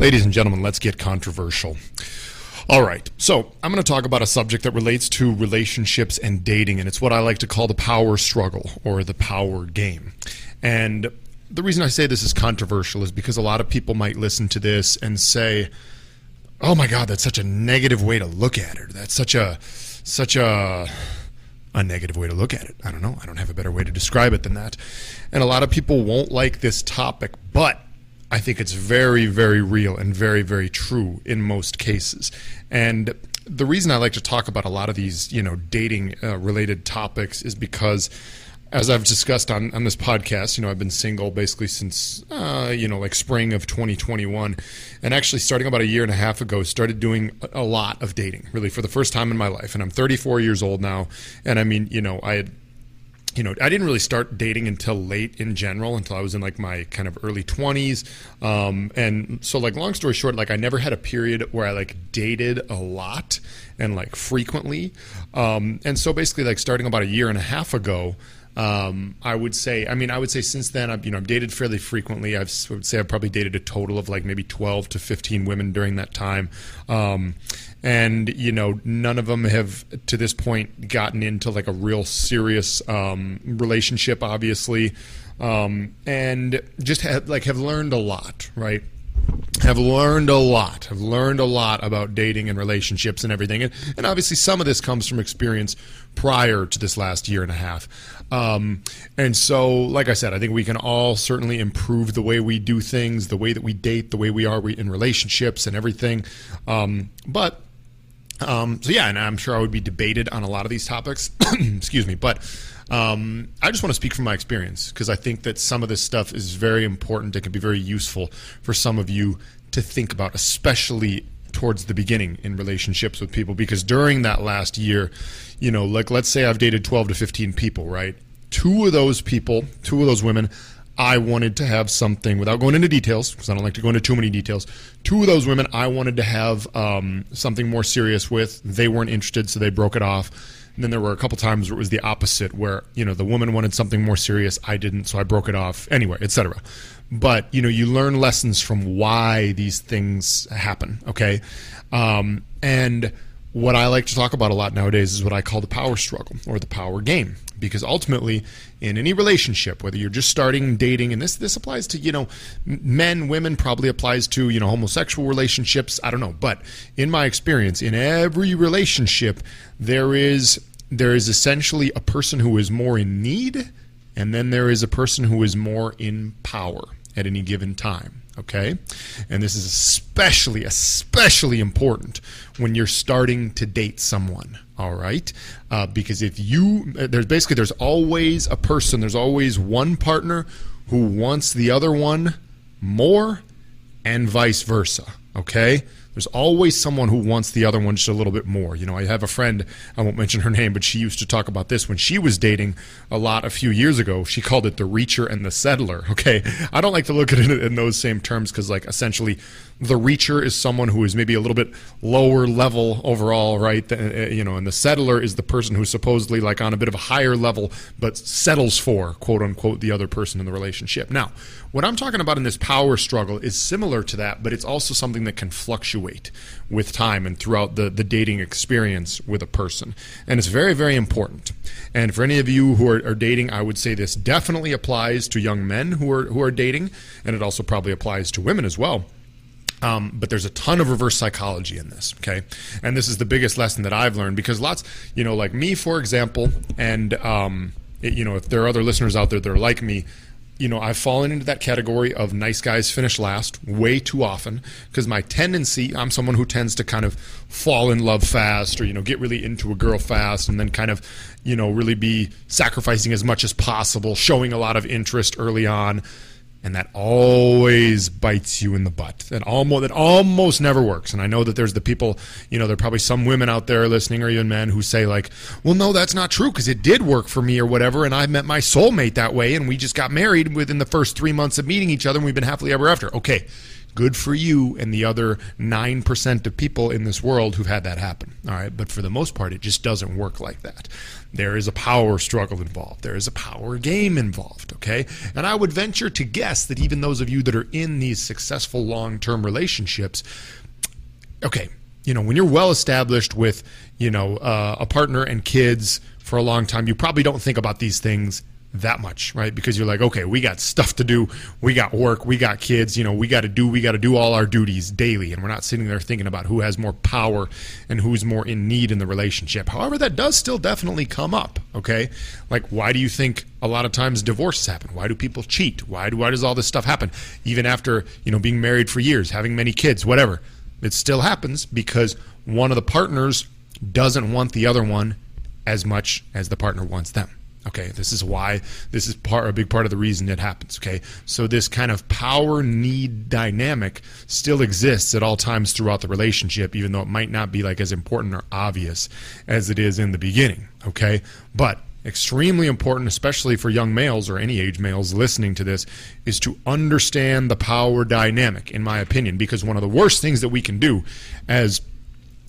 Ladies and gentlemen, let's get controversial. All right, so I'm going to talk about a subject that relates to relationships and dating, and it's what I like to call the power struggle or the power game. And the reason I say this is controversial is because a lot of people might listen to this and say, "Oh my God, that's such a negative way to look at it. That's such a such a a negative way to look at it. I don't know. I don't have a better way to describe it than that. And a lot of people won't like this topic, but I think it's very, very real and very, very true in most cases. And the reason I like to talk about a lot of these, you know, dating uh, related topics is because as I've discussed on, on this podcast, you know, I've been single basically since, uh, you know, like spring of 2021. And actually, starting about a year and a half ago, started doing a lot of dating, really, for the first time in my life. And I'm 34 years old now. And I mean, you know, I had you know, I didn't really start dating until late in general, until I was in like my kind of early 20s. Um, and so, like, long story short, like, I never had a period where I like dated a lot and like frequently. Um, and so, basically, like, starting about a year and a half ago, um, I would say, I mean, I would say since then, I've, you know, I've dated fairly frequently. I've, I would say I've probably dated a total of like maybe 12 to 15 women during that time. Um, and you know none of them have to this point gotten into like a real serious um, relationship obviously um, and just have like have learned a lot right have learned a lot have learned a lot about dating and relationships and everything. And, and obviously some of this comes from experience prior to this last year and a half. Um, and so like i said i think we can all certainly improve the way we do things the way that we date the way we are in relationships and everything. Um, but um, so yeah, and I'm sure I would be debated on a lot of these topics. Excuse me, but um, I just want to speak from my experience because I think that some of this stuff is very important. It can be very useful for some of you to think about, especially towards the beginning in relationships with people. Because during that last year, you know, like let's say I've dated 12 to 15 people, right? Two of those people, two of those women, I wanted to have something without going into details because I don't like to go into too many details. Two of those women I wanted to have um, something more serious with. They weren't interested, so they broke it off. And then there were a couple times where it was the opposite, where you know the woman wanted something more serious, I didn't, so I broke it off. Anyway, etc. But you know, you learn lessons from why these things happen. Okay, um, and what I like to talk about a lot nowadays is what I call the power struggle or the power game. Because ultimately, in any relationship, whether you're just starting dating, and this this applies to you know men, women, probably applies to you know homosexual relationships. I don't know, but in my experience, in every relationship, there is there is essentially a person who is more in need, and then there is a person who is more in power at any given time okay? And this is especially, especially important when you're starting to date someone, all right? Uh, because if you, uh, there's basically, there's always a person, there's always one partner who wants the other one more and vice versa, okay? There's always someone who wants the other one just a little bit more. You know, I have a friend, I won't mention her name, but she used to talk about this when she was dating a lot a few years ago. She called it the reacher and the settler. Okay. I don't like to look at it in those same terms because, like, essentially, the reacher is someone who is maybe a little bit lower level overall, right? Uh, you know, and the settler is the person who's supposedly like on a bit of a higher level, but settles for quote unquote the other person in the relationship. Now, what I'm talking about in this power struggle is similar to that, but it's also something that can fluctuate with time and throughout the, the dating experience with a person. And it's very, very important. And for any of you who are, are dating, I would say this definitely applies to young men who are who are dating, and it also probably applies to women as well um, but there's a ton of reverse psychology in this, okay? And this is the biggest lesson that I've learned because lots, you know, like me, for example, and, um, it, you know, if there are other listeners out there that are like me, you know, I've fallen into that category of nice guys finish last way too often because my tendency, I'm someone who tends to kind of fall in love fast or, you know, get really into a girl fast and then kind of, you know, really be sacrificing as much as possible, showing a lot of interest early on and that always bites you in the butt. That almost that almost never works. And I know that there's the people, you know, there are probably some women out there listening or even men who say like, "Well, no, that's not true because it did work for me or whatever, and I met my soulmate that way, and we just got married within the first three months of meeting each other, and we've been happily ever after." Okay, Good for you and the other 9% of people in this world who've had that happen. All right. But for the most part, it just doesn't work like that. There is a power struggle involved. There is a power game involved. Okay. And I would venture to guess that even those of you that are in these successful long term relationships, okay, you know, when you're well established with, you know, uh, a partner and kids for a long time, you probably don't think about these things that much, right? Because you're like, okay, we got stuff to do, we got work, we got kids, you know, we got to do, we got to do all our duties daily, and we're not sitting there thinking about who has more power and who's more in need in the relationship. However, that does still definitely come up, okay? Like, why do you think a lot of times divorces happen? Why do people cheat? Why do why does all this stuff happen? Even after you know being married for years, having many kids, whatever, it still happens because one of the partners doesn't want the other one as much as the partner wants them. Okay, this is why this is part a big part of the reason it happens. Okay, so this kind of power need dynamic still exists at all times throughout the relationship, even though it might not be like as important or obvious as it is in the beginning. Okay, but extremely important, especially for young males or any age males listening to this, is to understand the power dynamic, in my opinion, because one of the worst things that we can do as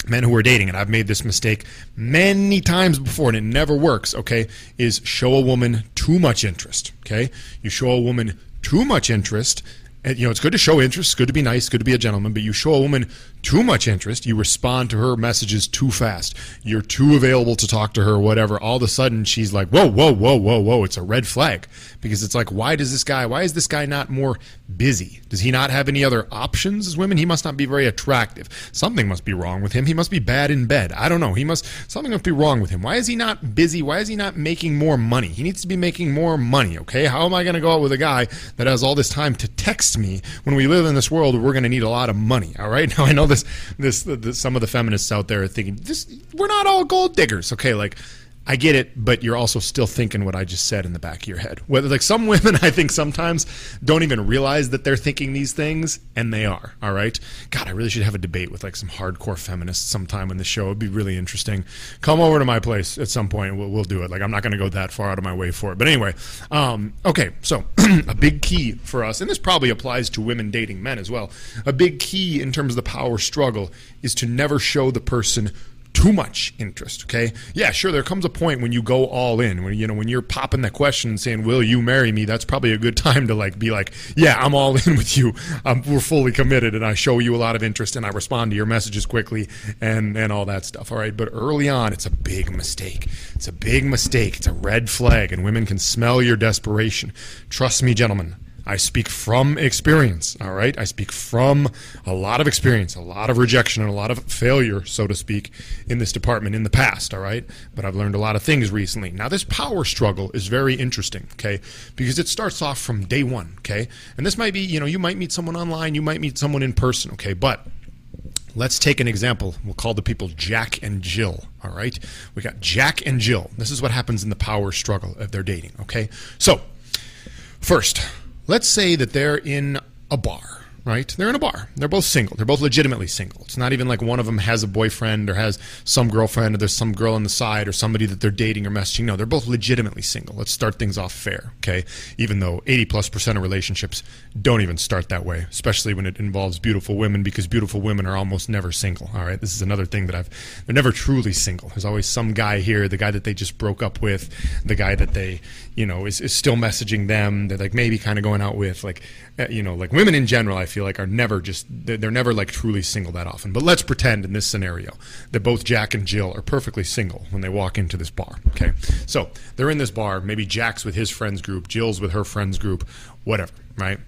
men who are dating, and I've made this mistake many times before and it never works, okay, is show a woman too much interest, okay? You show a woman too much interest. And, you know, it's good to show interest, good to be nice, good to be a gentleman, but you show a woman too much interest, you respond to her messages too fast, you're too available to talk to her, whatever. All of a sudden, she's like, whoa, whoa, whoa, whoa, whoa. It's a red flag because it's like, why does this guy, why is this guy not more busy? Does he not have any other options as women? He must not be very attractive. Something must be wrong with him. He must be bad in bed. I don't know. He must, something must be wrong with him. Why is he not busy? Why is he not making more money? He needs to be making more money, okay? How am I going to go out with a guy that has all this time to text me when we live in this world where we're going to need a lot of money, all right? Now, I know this, this, some of the feminists out there are thinking, this, we're not all gold diggers, okay? Like, I get it, but you're also still thinking what I just said in the back of your head. Whether like some women, I think sometimes don't even realize that they're thinking these things, and they are. All right. God, I really should have a debate with like some hardcore feminists sometime in the show. It'd be really interesting. Come over to my place at some point. We'll, we'll do it. Like I'm not going to go that far out of my way for it. But anyway, um, okay. So a big key for us, and this probably applies to women dating men as well. A big key in terms of the power struggle is to never show the person too much interest okay? Yeah sure there comes a point when you go all in when you know when you're popping that question and saying will you marry me? That's probably a good time to like be like yeah i'm all in with you. Um, we're fully committed and i show you a lot of interest and i respond to your messages quickly and and all that stuff all right? But early on it's a big mistake. It's a big mistake. It's a red flag and women can smell your desperation. Trust me gentlemen I speak from experience, all right? I speak from a lot of experience, a lot of rejection, and a lot of failure, so to speak, in this department in the past, all right? But I've learned a lot of things recently. Now, this power struggle is very interesting, okay? Because it starts off from day one, okay? And this might be, you know, you might meet someone online, you might meet someone in person, okay? But Let's take an example. We'll call the people Jack and Jill. All right. We got Jack and Jill. This is what happens in the power struggle of their dating. Okay. So, first, let's say that they're in a bar right? They're in a bar. They're both single. They're both legitimately single. It's not even like one of them has a boyfriend or has some girlfriend or there's some girl on the side or somebody that they're dating or messaging. No, they're both legitimately single. Let's start things off fair, okay? Even though 80 plus percent of relationships don't even start that way, especially when it involves beautiful women because beautiful women are almost never single, all right? This is another thing that I've, they're never truly single. There's always some guy here, the guy that they just broke up with, the guy that they, you know, is, is still messaging them, they're like maybe kind of going out with, like, uh, you know, like women in general, I feel like are never just they're never like truly single that often. But let's pretend in this scenario that both Jack and Jill are perfectly single when they walk into this bar. Okay, so they're in this bar. Maybe Jack's with his friends group, Jill's with her friends group, whatever, right?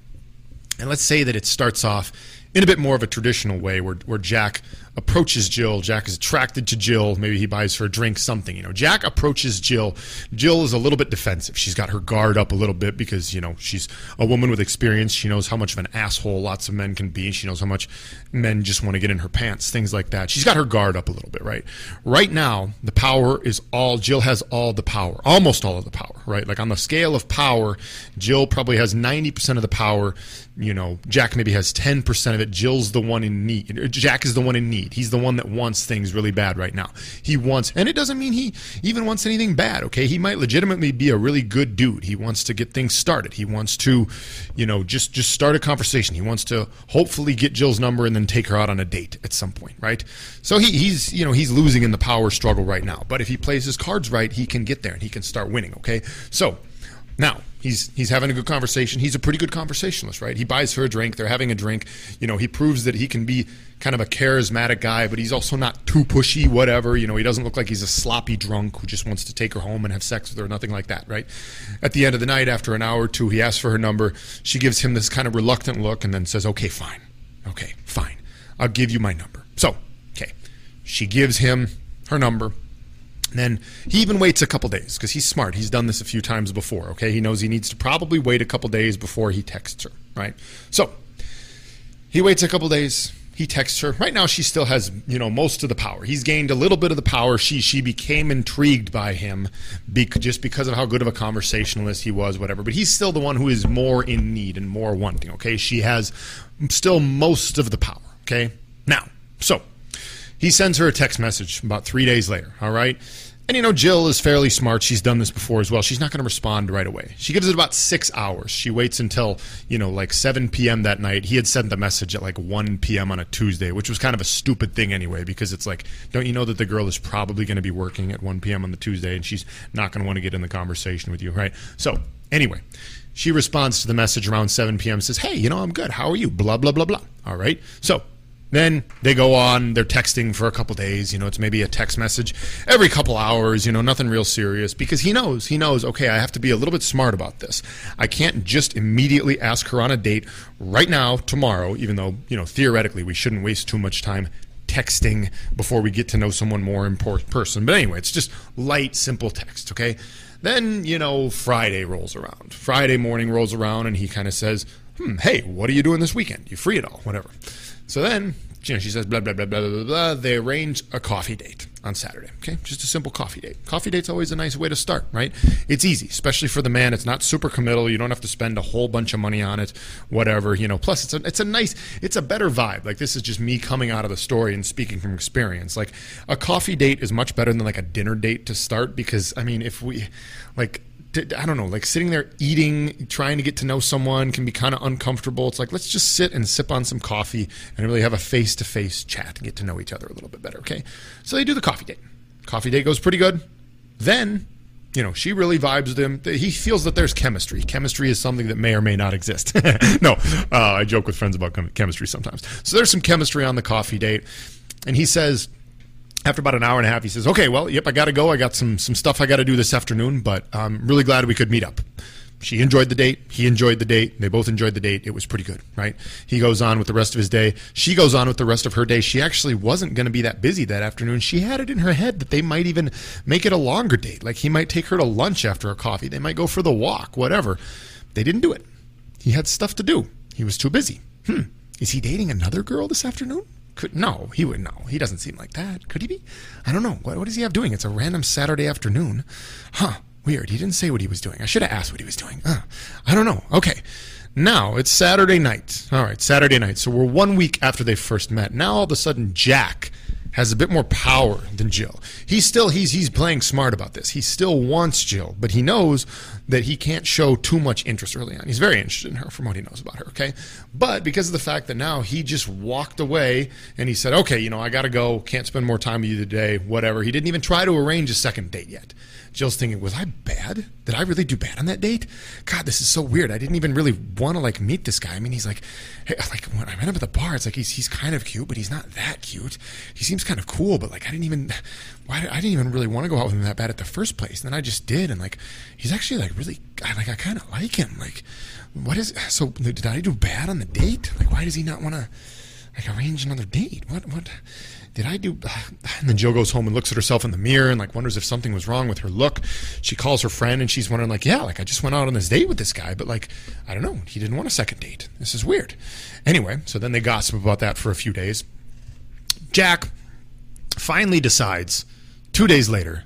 And let's say that it starts off in a bit more of a traditional way where, where Jack approaches Jill. Jack is attracted to Jill. Maybe he buys her a drink, something. You know, Jack approaches Jill. Jill is a little bit defensive. She's got her guard up a little bit because you know she's a woman with experience. She knows how much of an asshole lots of men can be. She knows how much men just want to get in her pants, things like that. She's got her guard up a little bit, right? Right now, the power is all. Jill has all the power, almost all of the power, right? Like on the scale of power, Jill probably has ninety percent of the power you know, Jack maybe has 10% of it. Jill's the one in need. Er, Jack is the one in need. He's the one that wants things really bad right now. He wants, and it doesn't mean he even wants anything bad, okay? He might legitimately be a really good dude. He wants to get things started. He wants to, you know, just just start a conversation. He wants to hopefully get Jill's number and then take her out on a date at some point, right? So he, he's, you know, he's losing in the power struggle right now. But if he plays his cards right, he can get there and he can start winning, okay? So, now he's he's having a good conversation. He's a pretty good conversationalist, right? He buys her a drink. They're having a drink. You know, he proves that he can be kind of a charismatic guy, but he's also not too pushy. Whatever. You know, he doesn't look like he's a sloppy drunk who just wants to take her home and have sex with her. Nothing like that, right? At the end of the night, after an hour or two, he asks for her number. She gives him this kind of reluctant look and then says, "Okay, fine. Okay, fine. I'll give you my number." So, okay, she gives him her number and then he even waits a couple days because he's smart. He's done this a few times before. Okay, he knows he needs to probably wait a couple days before he texts her. Right. So he waits a couple days. He texts her. Right now, she still has you know most of the power. He's gained a little bit of the power. She she became intrigued by him be, just because of how good of a conversationalist he was. Whatever. But he's still the one who is more in need and more wanting. Okay. She has still most of the power. Okay. Now, so he sends her a text message about three days later. All right. And you know, Jill is fairly smart. She's done this before as well. She's not going to respond right away. She gives it about six hours. She waits until, you know, like 7 p.m. that night. He had sent the message at like 1 p.m. on a Tuesday, which was kind of a stupid thing anyway, because it's like, don't you know that the girl is probably going to be working at 1 p.m. on the Tuesday and she's not going to want to get in the conversation with you, right? So, anyway, she responds to the message around 7 p.m. says, hey, you know, I'm good. How are you? Blah, blah, blah, blah. All right. So, then they go on, they're texting for a couple days. You know, it's maybe a text message every couple hours, you know, nothing real serious because he knows, he knows, okay, I have to be a little bit smart about this. I can't just immediately ask her on a date right now, tomorrow, even though, you know, theoretically we shouldn't waste too much time texting before we get to know someone more in person. But anyway, it's just light, simple text, okay? Then, you know, Friday rolls around. Friday morning rolls around and he kind of says, hmm, hey, what are you doing this weekend? You free at all? Whatever. So then, you know, she says blah blah blah blah blah blah. They arrange a coffee date on Saturday. Okay, just a simple coffee date. Coffee date's always a nice way to start, right? It's easy, especially for the man. It's not super committal. You don't have to spend a whole bunch of money on it. Whatever, you know. Plus, it's a it's a nice, it's a better vibe. Like this is just me coming out of the story and speaking from experience. Like a coffee date is much better than like a dinner date to start because I mean, if we like I don't know, like sitting there eating, trying to get to know someone can be kind of uncomfortable. It's like, let's just sit and sip on some coffee and really have a face to face chat and get to know each other a little bit better, okay? So they do the coffee date. Coffee date goes pretty good. Then, you know, she really vibes with him. He feels that there's chemistry. Chemistry is something that may or may not exist. no, uh, I joke with friends about chemistry sometimes. So there's some chemistry on the coffee date. And he says, after about an hour and a half, he says, "Okay, well, yep, I got to go. I got some some stuff I got to do this afternoon, but I'm really glad we could meet up." She enjoyed the date. He enjoyed the date. They both enjoyed the date. It was pretty good, right? He goes on with the rest of his day. She goes on with the rest of her day. She actually wasn't going to be that busy that afternoon. She had it in her head that they might even make it a longer date. Like he might take her to lunch after a coffee. They might go for the walk, whatever. They didn't do it. He had stuff to do. He was too busy. Hmm. Is he dating another girl this afternoon? Could no, he would no. He doesn't seem like that. Could he be? I don't know. What, what does he have doing? It's a random Saturday afternoon. Huh. Weird. He didn't say what he was doing. I should have asked what he was doing. Uh, I don't know. Okay. Now it's Saturday night. All right, Saturday night. So we're one week after they first met. Now all of a sudden, Jack has a bit more power than Jill. He's still he's he's playing smart about this. He still wants Jill, but he knows that he can't show too much interest early on. He's very interested in her from what he knows about her, okay? But because of the fact that now he just walked away and he said, "Okay, you know, I got to go. Can't spend more time with you today. Whatever." He didn't even try to arrange a second date yet. Jill's thinking, was I bad? Did I really do bad on that date? God, this is so weird. I didn't even really want to like meet this guy. I mean, he's like, hey, like when I met him at the bar, it's like he's he's kind of cute, but he's not that cute. He seems kind of cool, but like I didn't even, why I didn't even really want to go out with him that bad at the first place. And then I just did, and like he's actually like really, I like I kind of like him. Like, what is so? Did I do bad on the date? Like, why does he not want to? like arrange another date. What what did I do? And then Jill goes home and looks at herself in the mirror and like wonders if something was wrong with her look. She calls her friend and she's wondering like, yeah, like I just went out on this date with this guy, but like I don't know, he didn't want a second date. This is weird. Anyway, so then they gossip about that for a few days. Jack finally decides two days later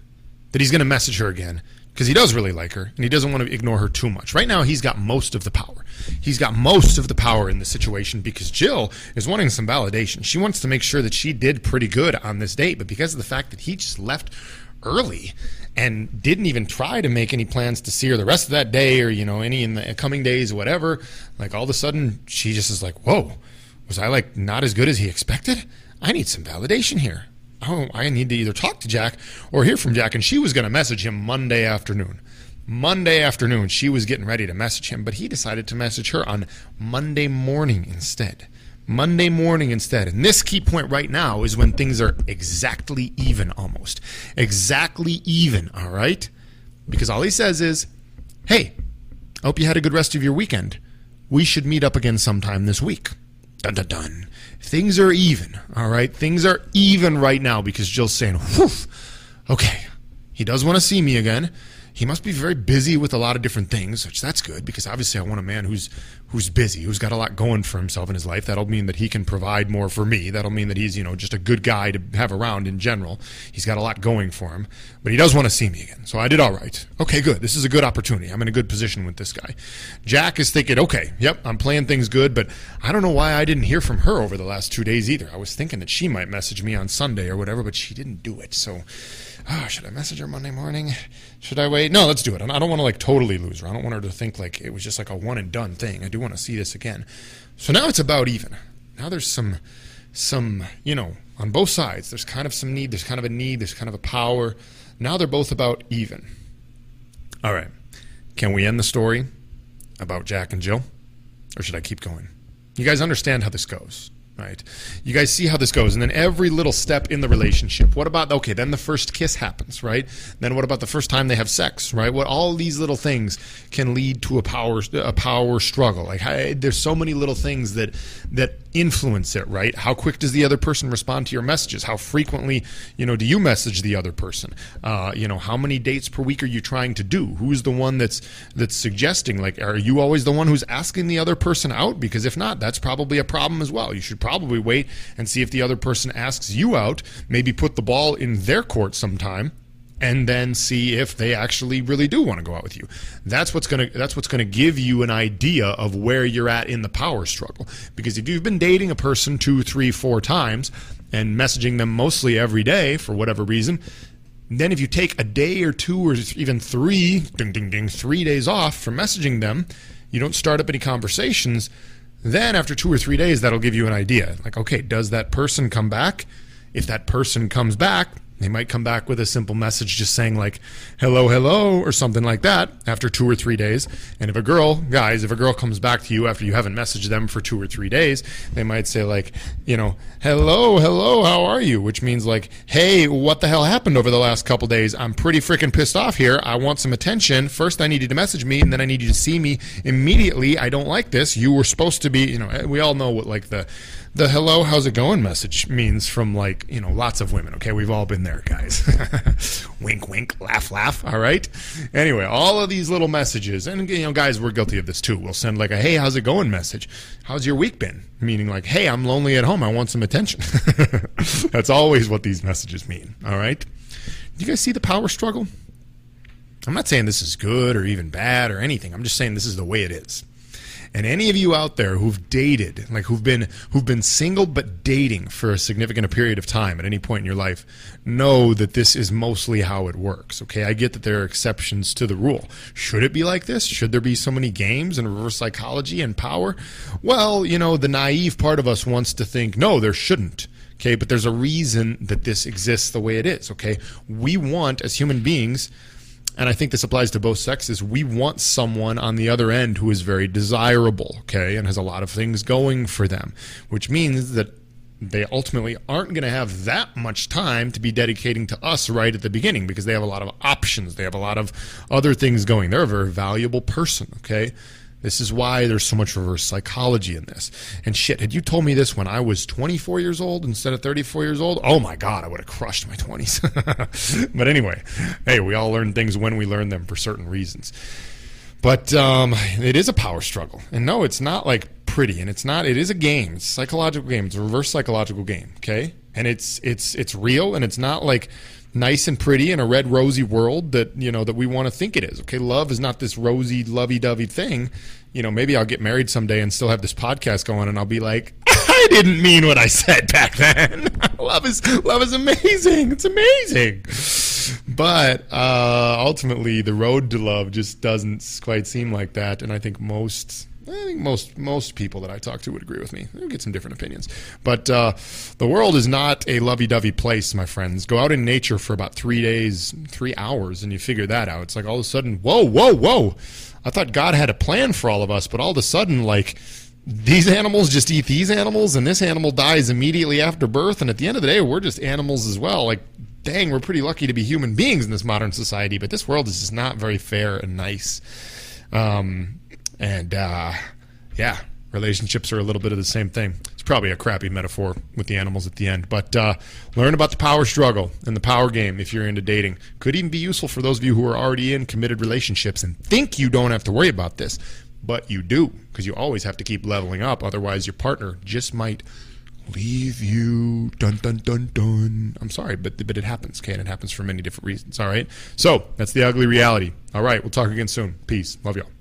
that he's going to message her again because he does really like her and he doesn't want to ignore her too much. Right now, he's got most of the power. he's got most of the power in the situation because Jill is wanting some validation. She wants to make sure that she did pretty good on this date, but because of the fact that he just left early and didn't even try to make any plans to see her the rest of that day or you know any in the coming days whatever like all of a sudden she just is like whoa was i like not as good as he expected i need some validation here oh i need to either talk to jack or hear from jack and she was going to message him monday afternoon monday afternoon she was getting ready to message him but he decided to message her on monday morning instead Monday morning instead. And this key point right now is when things are exactly even almost. Exactly even, all right? Because all he says is, hey, I hope you had a good rest of your weekend. We should meet up again sometime this week. Dun dun dun. Things are even, all right? Things are even right now because Jill's saying, whew, okay, he does want to see me again he must be very busy with a lot of different things, which that's good because obviously I want a man who's who's busy, who's got a lot going for himself in his life. That'll mean that he can provide more for me. That'll mean that he's, you know, just a good guy to have around in general. He's got a lot going for him, but he does want to see me again. So I did all right. Okay, good. This is a good opportunity. I'm in a good position with this guy. Jack is thinking, okay, yep, I'm playing things good, but I don't know why I didn't hear from her over the last two days either. I was thinking that she might message me on Sunday or whatever, but she didn't do it. So oh, should I message her Monday morning? Should I wait? No, let's do it. I don't want to like totally lose her. I don't want her to think like it was just like a one and done thing. I do want to see this again. So now it's about even. Now there's some, some, you know, on both sides. There's kind of some need. There's kind of a need. There's kind of a power. Now they're both about even. All right. Can we end the story about Jack and Jill? Or should I keep going? You guys understand how this goes right? You guys see how this goes. And then every little step in the relationship. What about, okay, then the first kiss happens, right? Then what about the first time they have sex, right? What all these little things can lead to a power, a power struggle. Like there's so many little things that, that influence it, right? How quick does the other person respond to your messages? How frequently, you know, do you message the other person? Uh, you know, how many dates per week are you trying to do? Who's the one that's, that's suggesting, like, are you always the one who's asking the other person out? Because if not, that's probably a problem as well. You should probably wait and see if the other person asks you out, maybe put the ball in their court sometime and then see if they actually really do want to go out with you. That's what's going to that's what's going to give you an idea of where you're at in the power struggle. Because if you've been dating a person two, three, four times and messaging them mostly every day for whatever reason, then if you take a day or two or even three, ding ding ding, three days off from messaging them, you don't start up any conversations then after two or three days, that'll give you an idea. Like, okay, does that person come back? If that person comes back, they might come back with a simple message just saying like hello hello or something like that after 2 or 3 days. And if a girl, guys, if a girl comes back to you after you haven't messaged them for 2 or 3 days, they might say like, you know, hello, hello, how are you? Which means like, "Hey, what the hell happened over the last couple days? I'm pretty freaking pissed off here. I want some attention. First I need you to message me and then I need you to see me immediately. I don't like this. You were supposed to be, you know, eh, we all know what like the the hello, how's it going message means from like, you know, lots of women. Okay. We've all been there, guys. wink, wink, laugh, laugh. All right. Anyway, all of these little messages, and, you know, guys, we're guilty of this too. We'll send like a, hey, how's it going message. How's your week been? Meaning like, hey, I'm lonely at home. I want some attention. That's always what these messages mean. All right. Do you guys see the power struggle? I'm not saying this is good or even bad or anything. I'm just saying this is the way it is. And any of you out there who've dated, like who've been who've been single but dating for a significant period of time at any point in your life, know that this is mostly how it works. Okay, I get that there are exceptions to the rule. Should it be like this? Should there be so many games and reverse psychology and power? Well, you know, the naive part of us wants to think no, there shouldn't. Okay, but there's a reason that this exists the way it is. Okay, we want as human beings and I think this applies to both sexes, we want someone on the other end who is very desirable, okay, and has a lot of things going for them, which means that they ultimately aren't going to have that much time to be dedicating to us right at the beginning because they have a lot of options. They have a lot of other things going. They're a very valuable person, okay? This is why there's so much reverse psychology in this. And shit, had you told me this when I was 24 years old instead of 34 years old, oh my God, I would have crushed my 20s. but anyway, hey, we all learn things when we learn them for certain reasons. But um, it is a power struggle. And no, it's not like pretty and it's not it is a game. It's a psychological game. It's a reverse psychological game, okay? And it's it's it's real and it's not like nice and pretty in a red rosy world that you know that we want to think it is okay love is not this rosy lovey-dovey thing you know, maybe I'll get married someday and still have this podcast going, and I'll be like, I didn't mean what I said back then. love is love is amazing. It's amazing. But uh, ultimately, the road to love just doesn't quite seem like that, and I think most. I think most most people that I talk to would agree with me. I'll get some different opinions, but uh, the world is not a lovey-dovey place, my friends. Go out in nature for about three days, three hours, and you figure that out. It's like all of a sudden, whoa, whoa, whoa! I thought God had a plan for all of us, but all of a sudden, like these animals just eat these animals, and this animal dies immediately after birth, and at the end of the day, we're just animals as well. Like, dang, we're pretty lucky to be human beings in this modern society, but this world is just not very fair and nice. Um, and uh, yeah, relationships are a little bit of the same thing. It's probably a crappy metaphor with the animals at the end, but uh, learn about the power struggle and the power game if you're into dating. Could even be useful for those of you who are already in committed relationships and think you don't have to worry about this, but you do because you always have to keep leveling up. Otherwise, your partner just might leave you. Dun dun dun dun. I'm sorry, but but it happens. And it happens for many different reasons. All right. So that's the ugly reality. All right. We'll talk again soon. Peace. Love y'all.